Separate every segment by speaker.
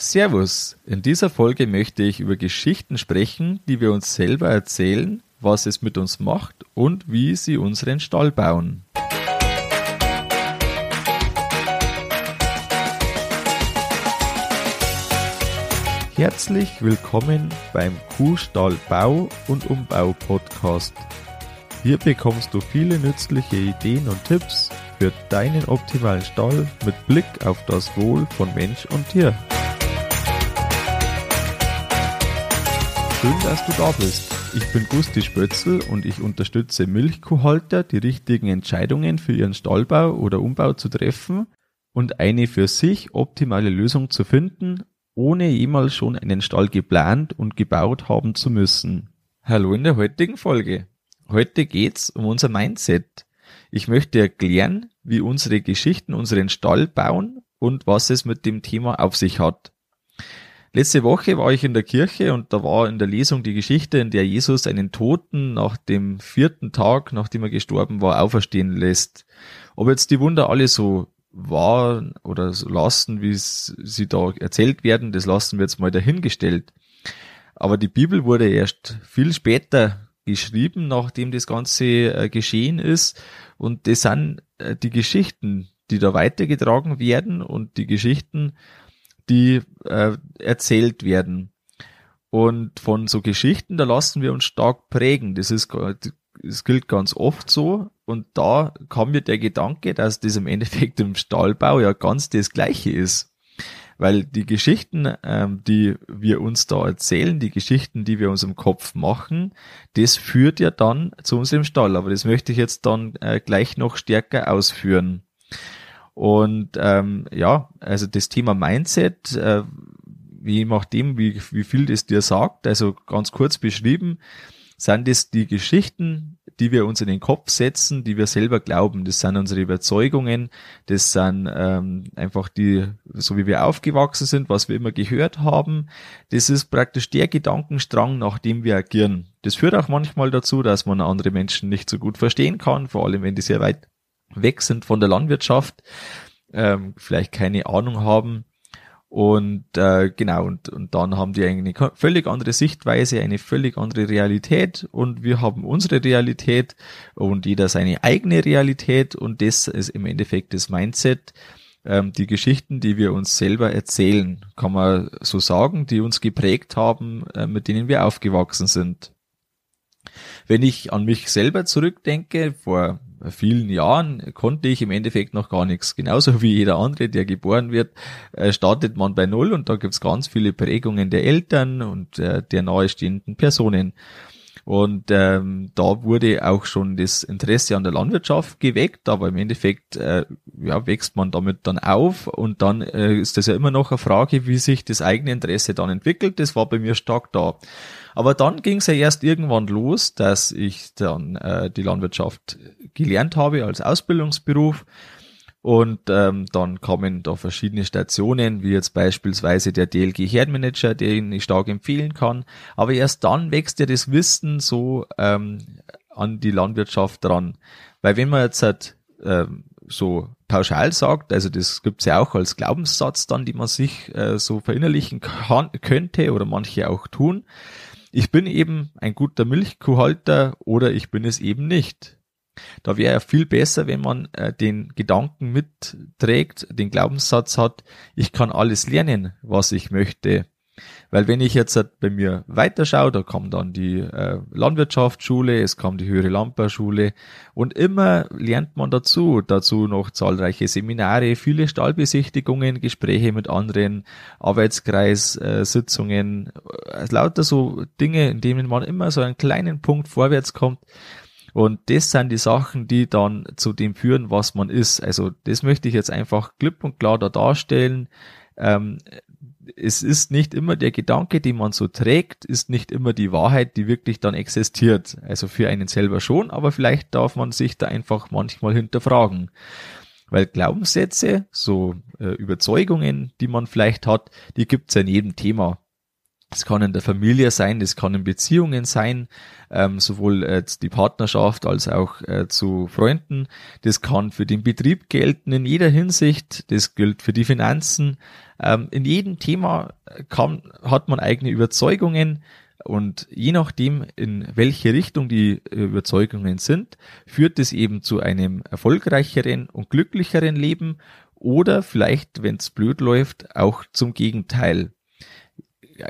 Speaker 1: Servus, in dieser Folge möchte ich über Geschichten sprechen, die wir uns selber erzählen, was es mit uns macht und wie sie unseren Stall bauen. Herzlich willkommen beim Kuhstall Bau und Umbau Podcast. Hier bekommst du viele nützliche Ideen und Tipps für deinen optimalen Stall mit Blick auf das Wohl von Mensch und Tier. Schön, dass du da bist. Ich bin Gusti Spötzl und ich unterstütze Milchkuhhalter, die richtigen Entscheidungen für ihren Stallbau oder Umbau zu treffen und eine für sich optimale Lösung zu finden, ohne jemals schon einen Stall geplant und gebaut haben zu müssen. Hallo in der heutigen Folge. Heute geht's um unser Mindset. Ich möchte erklären, wie unsere Geschichten unseren Stall bauen und was es mit dem Thema auf sich hat. Letzte Woche war ich in der Kirche und da war in der Lesung die Geschichte, in der Jesus einen Toten nach dem vierten Tag, nachdem er gestorben war, auferstehen lässt. Ob jetzt die Wunder alle so waren oder so lassen, wie sie da erzählt werden, das lassen wir jetzt mal dahingestellt. Aber die Bibel wurde erst viel später geschrieben, nachdem das Ganze äh, geschehen ist. Und das sind äh, die Geschichten, die da weitergetragen werden und die Geschichten, die äh, erzählt werden. Und von so Geschichten, da lassen wir uns stark prägen. Das ist, das gilt ganz oft so. Und da kam mir der Gedanke, dass das im Endeffekt im Stahlbau ja ganz das Gleiche ist. Weil die Geschichten, ähm, die wir uns da erzählen, die Geschichten, die wir uns im Kopf machen, das führt ja dann zu unserem Stall. Aber das möchte ich jetzt dann äh, gleich noch stärker ausführen. Und ähm, ja, also das Thema Mindset, äh, je nachdem, wie, wie viel das dir sagt, also ganz kurz beschrieben, sind das die Geschichten, die wir uns in den Kopf setzen, die wir selber glauben. Das sind unsere Überzeugungen, das sind ähm, einfach die, so wie wir aufgewachsen sind, was wir immer gehört haben. Das ist praktisch der Gedankenstrang, nach dem wir agieren. Das führt auch manchmal dazu, dass man andere Menschen nicht so gut verstehen kann, vor allem wenn die sehr weit weg sind von der Landwirtschaft, ähm, vielleicht keine Ahnung haben. Und äh, genau, und, und dann haben die eine völlig andere Sichtweise, eine völlig andere Realität und wir haben unsere Realität und jeder seine eigene Realität und das ist im Endeffekt das Mindset, ähm, die Geschichten, die wir uns selber erzählen, kann man so sagen, die uns geprägt haben, äh, mit denen wir aufgewachsen sind. Wenn ich an mich selber zurückdenke, vor vielen Jahren konnte ich im Endeffekt noch gar nichts. Genauso wie jeder andere, der geboren wird, äh, startet man bei Null und da gibt's ganz viele Prägungen der Eltern und äh, der nahestehenden Personen. Und ähm, da wurde auch schon das Interesse an der Landwirtschaft geweckt, aber im Endeffekt äh, ja, wächst man damit dann auf und dann äh, ist das ja immer noch eine Frage, wie sich das eigene Interesse dann entwickelt. Das war bei mir stark da. Aber dann ging es ja erst irgendwann los, dass ich dann äh, die Landwirtschaft gelernt habe als Ausbildungsberuf. Und ähm, dann kamen da verschiedene Stationen, wie jetzt beispielsweise der DLG Herdmanager, den ich stark empfehlen kann. Aber erst dann wächst ja das Wissen so ähm, an die Landwirtschaft dran. Weil wenn man jetzt halt, ähm, so pauschal sagt, also das gibt's ja auch als Glaubenssatz dann, die man sich äh, so verinnerlichen kann, könnte oder manche auch tun, ich bin eben ein guter Milchkuhhalter oder ich bin es eben nicht. Da wäre ja viel besser, wenn man äh, den Gedanken mitträgt, den Glaubenssatz hat, ich kann alles lernen, was ich möchte. Weil wenn ich jetzt bei mir weiterschaue, da kam dann die äh, Landwirtschaftsschule, es kam die höhere Landbauschule und immer lernt man dazu. Dazu noch zahlreiche Seminare, viele Stallbesichtigungen, Gespräche mit anderen, Arbeitskreissitzungen, äh, lauter so Dinge, in denen man immer so einen kleinen Punkt vorwärts kommt. Und das sind die Sachen, die dann zu dem führen, was man ist. Also das möchte ich jetzt einfach klipp und klar da darstellen. Ähm, es ist nicht immer der Gedanke, den man so trägt, ist nicht immer die Wahrheit, die wirklich dann existiert. Also für einen selber schon, aber vielleicht darf man sich da einfach manchmal hinterfragen. Weil Glaubenssätze, so äh, Überzeugungen, die man vielleicht hat, die gibt's in jedem Thema. Das kann in der Familie sein, das kann in Beziehungen sein, ähm, sowohl äh, die Partnerschaft als auch äh, zu Freunden. Das kann für den Betrieb gelten in jeder Hinsicht. Das gilt für die Finanzen. Ähm, in jedem Thema kann, hat man eigene Überzeugungen und je nachdem, in welche Richtung die Überzeugungen sind, führt es eben zu einem erfolgreicheren und glücklicheren Leben oder vielleicht, wenn es blöd läuft, auch zum Gegenteil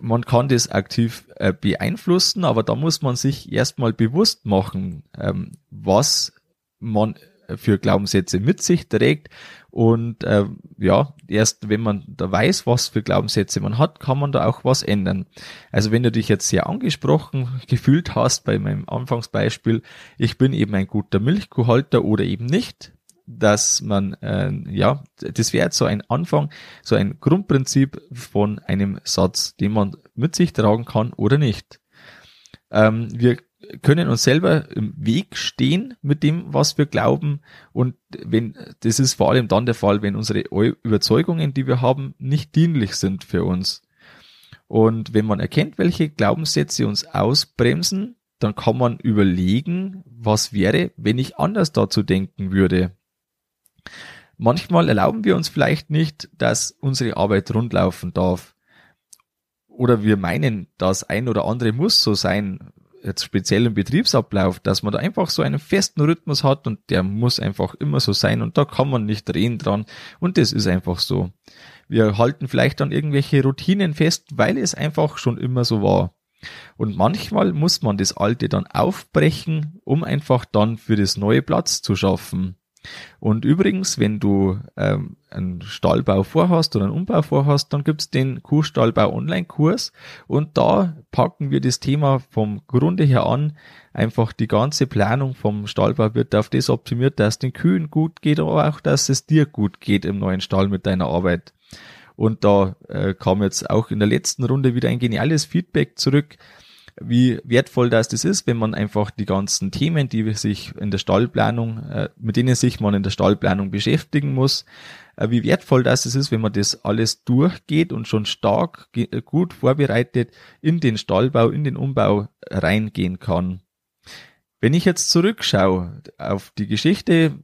Speaker 1: man kann das aktiv äh, beeinflussen, aber da muss man sich erstmal bewusst machen, ähm, was man für Glaubenssätze mit sich trägt. Und äh, ja, erst wenn man da weiß, was für Glaubenssätze man hat, kann man da auch was ändern. Also wenn du dich jetzt sehr angesprochen gefühlt hast bei meinem Anfangsbeispiel, ich bin eben ein guter Milchkuhhalter oder eben nicht, dass man, äh, ja, das wäre so ein Anfang, so ein Grundprinzip von einem Satz, den man mit sich tragen kann oder nicht. Ähm, wir können uns selber im Weg stehen mit dem, was wir glauben. Und wenn, das ist vor allem dann der Fall, wenn unsere Überzeugungen, die wir haben, nicht dienlich sind für uns. Und wenn man erkennt, welche Glaubenssätze uns ausbremsen, dann kann man überlegen, was wäre, wenn ich anders dazu denken würde. Manchmal erlauben wir uns vielleicht nicht, dass unsere Arbeit rundlaufen darf. Oder wir meinen, das ein oder andere muss so sein, jetzt speziell im Betriebsablauf, dass man da einfach so einen festen Rhythmus hat und der muss einfach immer so sein und da kann man nicht drehen dran und das ist einfach so. Wir halten vielleicht an irgendwelche Routinen fest, weil es einfach schon immer so war. Und manchmal muss man das Alte dann aufbrechen, um einfach dann für das neue Platz zu schaffen. Und übrigens, wenn du ähm, einen Stallbau vorhast oder einen Umbau vorhast, dann gibt's den Kuhstallbau Online-Kurs und da packen wir das Thema vom Grunde her an. Einfach die ganze Planung vom Stallbau wird auf das optimiert, dass den Kühen gut geht, aber auch, dass es dir gut geht im neuen Stall mit deiner Arbeit. Und da äh, kam jetzt auch in der letzten Runde wieder ein geniales Feedback zurück wie wertvoll das, das ist, wenn man einfach die ganzen Themen, die sich in der Stallplanung, äh, mit denen sich man in der Stallplanung beschäftigen muss, äh, wie wertvoll das ist, wenn man das alles durchgeht und schon stark äh, gut vorbereitet in den Stallbau, in den Umbau reingehen kann. Wenn ich jetzt zurückschaue auf die Geschichte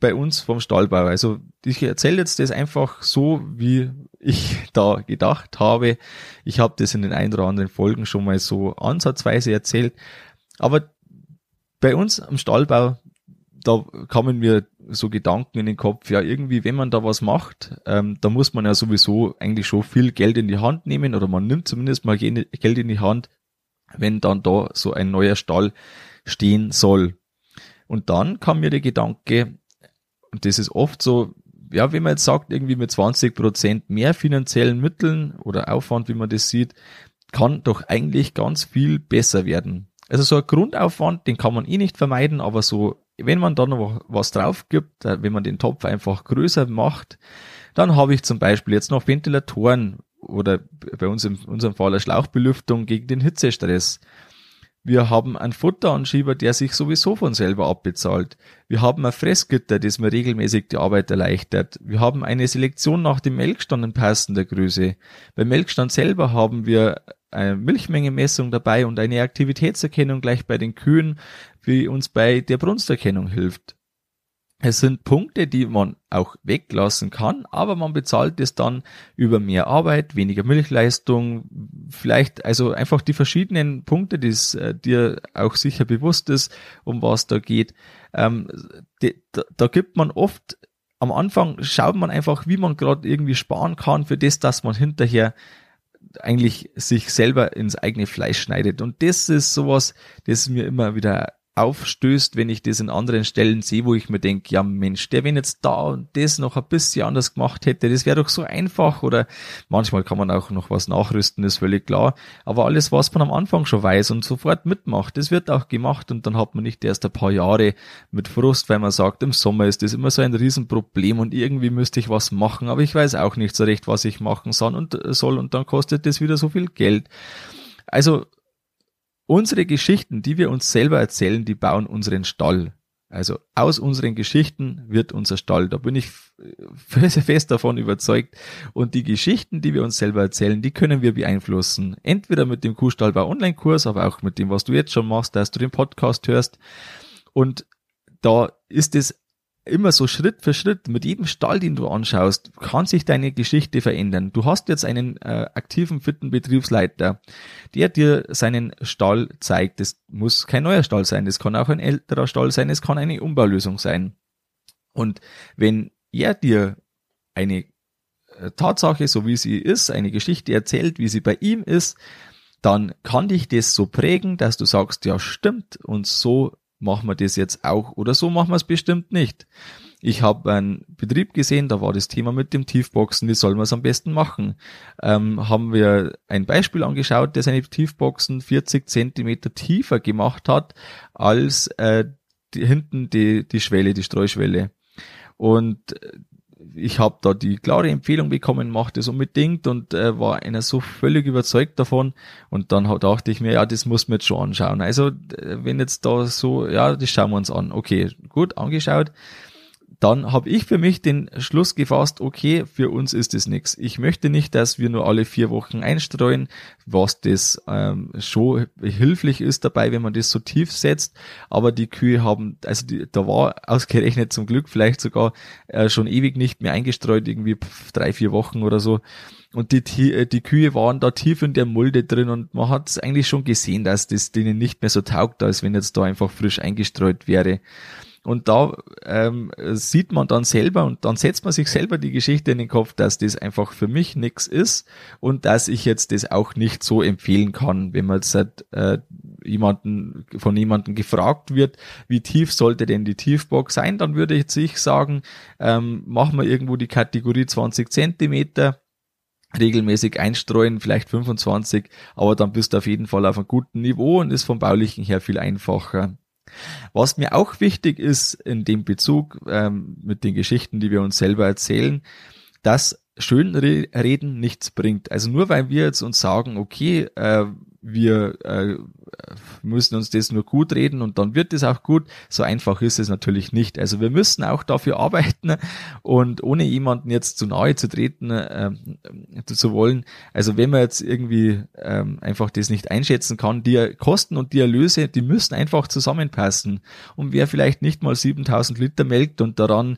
Speaker 1: bei uns vom Stallbau, also ich erzähle jetzt das einfach so, wie ich da gedacht habe. Ich habe das in den ein oder anderen Folgen schon mal so ansatzweise erzählt. Aber bei uns am Stallbau, da kamen mir so Gedanken in den Kopf, ja irgendwie, wenn man da was macht, ähm, da muss man ja sowieso eigentlich schon viel Geld in die Hand nehmen oder man nimmt zumindest mal Geld in die Hand, wenn dann da so ein neuer Stall stehen soll. Und dann kam mir der Gedanke, das ist oft so, ja, wenn man jetzt sagt, irgendwie mit 20 Prozent mehr finanziellen Mitteln oder Aufwand, wie man das sieht, kann doch eigentlich ganz viel besser werden. Also so ein Grundaufwand, den kann man eh nicht vermeiden, aber so, wenn man da noch was drauf gibt, wenn man den Topf einfach größer macht, dann habe ich zum Beispiel jetzt noch Ventilatoren oder bei uns in unserem Fall eine Schlauchbelüftung gegen den Hitzestress. Wir haben einen Futteranschieber, der sich sowieso von selber abbezahlt. Wir haben ein Fressgitter, das mir regelmäßig die Arbeit erleichtert. Wir haben eine Selektion nach dem Melkstand in passender Größe. Beim Melkstand selber haben wir eine Milchmengemessung dabei und eine Aktivitätserkennung gleich bei den Kühen, wie uns bei der Brunsterkennung hilft. Es sind Punkte, die man auch weglassen kann, aber man bezahlt es dann über mehr Arbeit, weniger Milchleistung, vielleicht also einfach die verschiedenen Punkte, die es äh, dir auch sicher bewusst ist, um was da geht. Ähm, die, da, da gibt man oft am Anfang schaut man einfach, wie man gerade irgendwie sparen kann für das, dass man hinterher eigentlich sich selber ins eigene Fleisch schneidet. Und das ist sowas, das mir immer wieder aufstößt, wenn ich das in anderen Stellen sehe, wo ich mir denke, ja Mensch, der wenn jetzt da und das noch ein bisschen anders gemacht hätte, das wäre doch so einfach. Oder manchmal kann man auch noch was nachrüsten, ist völlig klar, aber alles, was man am Anfang schon weiß und sofort mitmacht, das wird auch gemacht und dann hat man nicht erst ein paar Jahre mit Frust, weil man sagt, im Sommer ist das immer so ein Riesenproblem und irgendwie müsste ich was machen, aber ich weiß auch nicht so recht, was ich machen soll und, soll und dann kostet das wieder so viel Geld. Also Unsere Geschichten, die wir uns selber erzählen, die bauen unseren Stall. Also aus unseren Geschichten wird unser Stall. Da bin ich fest davon überzeugt. Und die Geschichten, die wir uns selber erzählen, die können wir beeinflussen. Entweder mit dem Kuhstallbau Online-Kurs, aber auch mit dem, was du jetzt schon machst, dass du den Podcast hörst. Und da ist es immer so Schritt für Schritt, mit jedem Stall, den du anschaust, kann sich deine Geschichte verändern. Du hast jetzt einen äh, aktiven, fitten Betriebsleiter, der dir seinen Stall zeigt. Das muss kein neuer Stall sein, das kann auch ein älterer Stall sein, es kann eine Umbaulösung sein. Und wenn er dir eine äh, Tatsache, so wie sie ist, eine Geschichte erzählt, wie sie bei ihm ist, dann kann dich das so prägen, dass du sagst, ja stimmt, und so machen wir das jetzt auch oder so machen wir es bestimmt nicht. Ich habe einen Betrieb gesehen, da war das Thema mit dem Tiefboxen, wie soll man es am besten machen? Ähm, haben wir ein Beispiel angeschaut, der seine Tiefboxen 40 Zentimeter tiefer gemacht hat als äh, die, hinten die, die Schwelle, die Streuschwelle. Und ich habe da die klare Empfehlung bekommen, mach das unbedingt und äh, war einer so völlig überzeugt davon und dann dachte ich mir, ja, das muss man jetzt schon anschauen. Also wenn jetzt da so, ja, das schauen wir uns an. Okay, gut, angeschaut dann habe ich für mich den Schluss gefasst, okay, für uns ist das nichts. Ich möchte nicht, dass wir nur alle vier Wochen einstreuen, was das ähm, schon hilflich ist dabei, wenn man das so tief setzt. Aber die Kühe haben, also die, da war ausgerechnet zum Glück vielleicht sogar äh, schon ewig nicht mehr eingestreut, irgendwie drei, vier Wochen oder so. Und die, äh, die Kühe waren da tief in der Mulde drin und man hat es eigentlich schon gesehen, dass das denen nicht mehr so taugt, als wenn jetzt da einfach frisch eingestreut wäre. Und da ähm, sieht man dann selber und dann setzt man sich selber die Geschichte in den Kopf, dass das einfach für mich nichts ist und dass ich jetzt das auch nicht so empfehlen kann, wenn man jetzt äh, jemanden von jemandem gefragt wird, wie tief sollte denn die Tiefbox sein, dann würde ich sich sagen, ähm, machen wir irgendwo die Kategorie 20 Zentimeter regelmäßig einstreuen, vielleicht 25, aber dann bist du auf jeden Fall auf einem guten Niveau und ist vom baulichen her viel einfacher. Was mir auch wichtig ist in dem Bezug ähm, mit den Geschichten, die wir uns selber erzählen, dass Schönreden nichts bringt. Also nur weil wir jetzt uns sagen, okay, äh, wir äh, müssen uns das nur gut reden und dann wird es auch gut. So einfach ist es natürlich nicht. Also wir müssen auch dafür arbeiten und ohne jemanden jetzt zu nahe zu treten äh, zu wollen. Also wenn man jetzt irgendwie äh, einfach das nicht einschätzen kann, die Kosten und die Erlöse, die müssen einfach zusammenpassen. Und wer vielleicht nicht mal 7000 Liter melkt und daran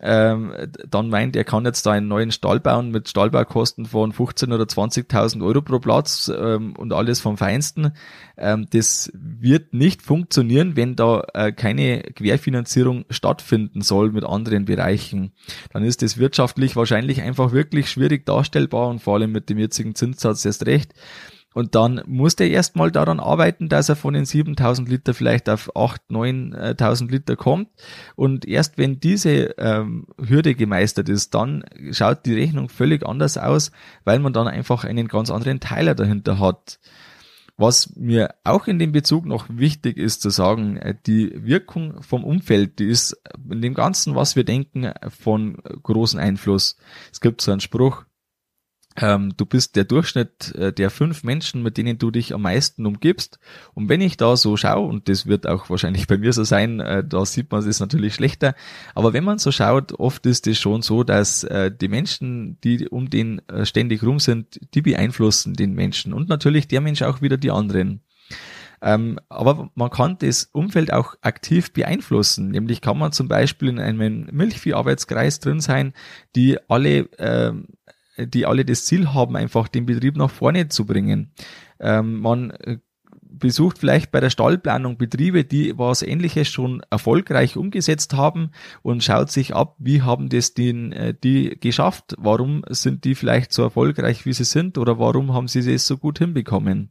Speaker 1: ähm, dann meint, er kann jetzt da einen neuen Stall bauen mit Stallbaukosten von 15 oder 20.000 Euro pro Platz ähm, und alles vom Feinsten. Ähm, das wird nicht funktionieren, wenn da äh, keine Querfinanzierung stattfinden soll mit anderen Bereichen. Dann ist das wirtschaftlich wahrscheinlich einfach wirklich schwierig darstellbar und vor allem mit dem jetzigen Zinssatz erst recht. Und dann muss der erstmal daran arbeiten, dass er von den 7000 Liter vielleicht auf 8.000, 9.000 Liter kommt. Und erst wenn diese ähm, Hürde gemeistert ist, dann schaut die Rechnung völlig anders aus, weil man dann einfach einen ganz anderen Teiler dahinter hat. Was mir auch in dem Bezug noch wichtig ist zu sagen, äh, die Wirkung vom Umfeld, die ist in dem Ganzen, was wir denken, von großen Einfluss. Es gibt so einen Spruch, ähm, du bist der Durchschnitt äh, der fünf Menschen, mit denen du dich am meisten umgibst. Und wenn ich da so schaue, und das wird auch wahrscheinlich bei mir so sein, äh, da sieht man es natürlich schlechter, aber wenn man so schaut, oft ist es schon so, dass äh, die Menschen, die um den äh, ständig rum sind, die beeinflussen den Menschen und natürlich der Mensch auch wieder die anderen. Ähm, aber man kann das Umfeld auch aktiv beeinflussen. Nämlich kann man zum Beispiel in einem Milchvieharbeitskreis drin sein, die alle ähm, die alle das Ziel haben, einfach den Betrieb nach vorne zu bringen. Ähm, man äh, besucht vielleicht bei der Stallplanung Betriebe, die was ähnliches schon erfolgreich umgesetzt haben und schaut sich ab, wie haben das den, äh, die geschafft? Warum sind die vielleicht so erfolgreich, wie sie sind oder warum haben sie es so gut hinbekommen?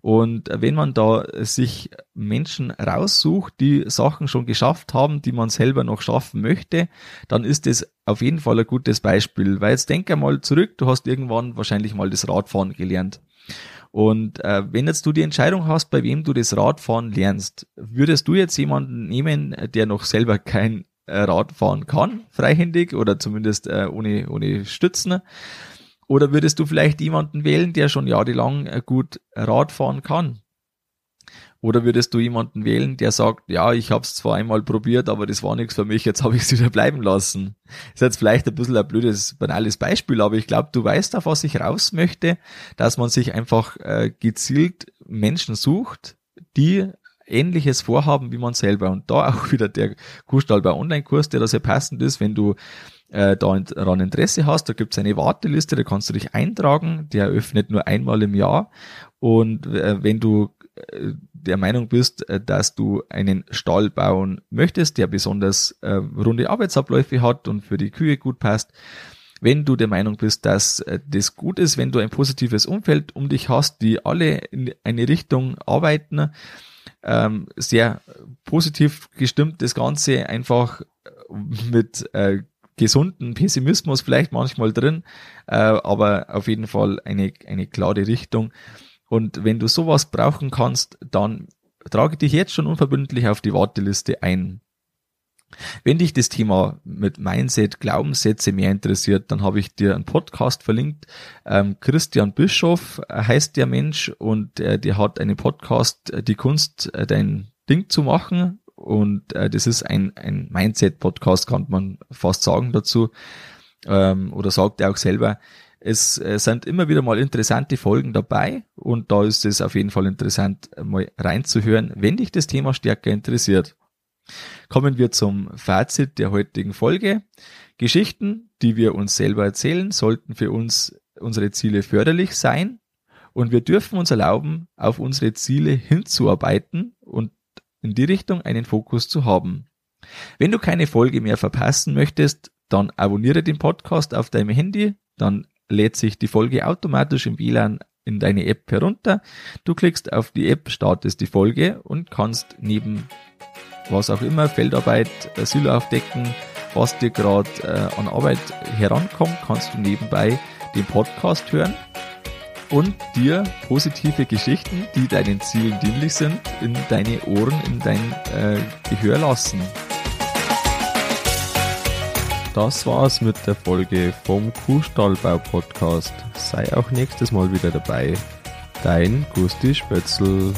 Speaker 1: Und wenn man da sich Menschen raussucht, die Sachen schon geschafft haben, die man selber noch schaffen möchte, dann ist das auf jeden Fall ein gutes Beispiel. Weil jetzt denk einmal zurück, du hast irgendwann wahrscheinlich mal das Radfahren gelernt. Und äh, wenn jetzt du die Entscheidung hast, bei wem du das Radfahren lernst, würdest du jetzt jemanden nehmen, der noch selber kein äh, Rad fahren kann, freihändig oder zumindest äh, ohne, ohne Stützen, oder würdest du vielleicht jemanden wählen, der schon jahrelang äh, gut Rad fahren kann? Oder würdest du jemanden wählen, der sagt, ja, ich habe es zwar einmal probiert, aber das war nichts für mich, jetzt habe ich es wieder bleiben lassen. Ist jetzt vielleicht ein bisschen ein blödes, banales Beispiel, aber ich glaube, du weißt, auf was ich raus möchte, dass man sich einfach äh, gezielt Menschen sucht, die ähnliches vorhaben wie man selber. Und da auch wieder der Kuhstallbau Online-Kurs, der da sehr passend ist, wenn du äh, daran Interesse hast, da gibt's eine Warteliste, da kannst du dich eintragen, der öffnet nur einmal im Jahr. Und äh, wenn du äh, der Meinung bist, äh, dass du einen Stall bauen möchtest, der besonders äh, runde Arbeitsabläufe hat und für die Kühe gut passt, wenn du der Meinung bist, dass äh, das gut ist, wenn du ein positives Umfeld um dich hast, die alle in eine Richtung arbeiten, ähm, sehr positiv gestimmt das Ganze einfach mit äh, gesunden Pessimismus vielleicht manchmal drin, äh, aber auf jeden Fall eine, eine klare Richtung. Und wenn du sowas brauchen kannst, dann trage dich jetzt schon unverbindlich auf die Warteliste ein. Wenn dich das Thema mit Mindset, Glaubenssätze mehr interessiert, dann habe ich dir einen Podcast verlinkt. Ähm, Christian Bischoff heißt der Mensch und äh, der hat einen Podcast, äh, die Kunst, äh, dein Ding zu machen. Und äh, das ist ein, ein Mindset-Podcast, kann man fast sagen dazu. Ähm, oder sagt er auch selber. Es äh, sind immer wieder mal interessante Folgen dabei und da ist es auf jeden Fall interessant, mal reinzuhören, wenn dich das Thema stärker interessiert. Kommen wir zum Fazit der heutigen Folge. Geschichten, die wir uns selber erzählen, sollten für uns unsere Ziele förderlich sein und wir dürfen uns erlauben, auf unsere Ziele hinzuarbeiten und in die Richtung einen Fokus zu haben. Wenn du keine Folge mehr verpassen möchtest, dann abonniere den Podcast auf deinem Handy, dann lädt sich die Folge automatisch im WLAN in deine App herunter. Du klickst auf die App, startest die Folge und kannst neben was auch immer, Feldarbeit, Silo aufdecken, was dir gerade äh, an Arbeit herankommt, kannst du nebenbei den Podcast hören und dir positive Geschichten, die deinen Zielen dienlich sind, in deine Ohren, in dein äh, Gehör lassen. Das war's mit der Folge vom Kuhstallbau Podcast. Sei auch nächstes Mal wieder dabei. Dein Gusti Spötzl.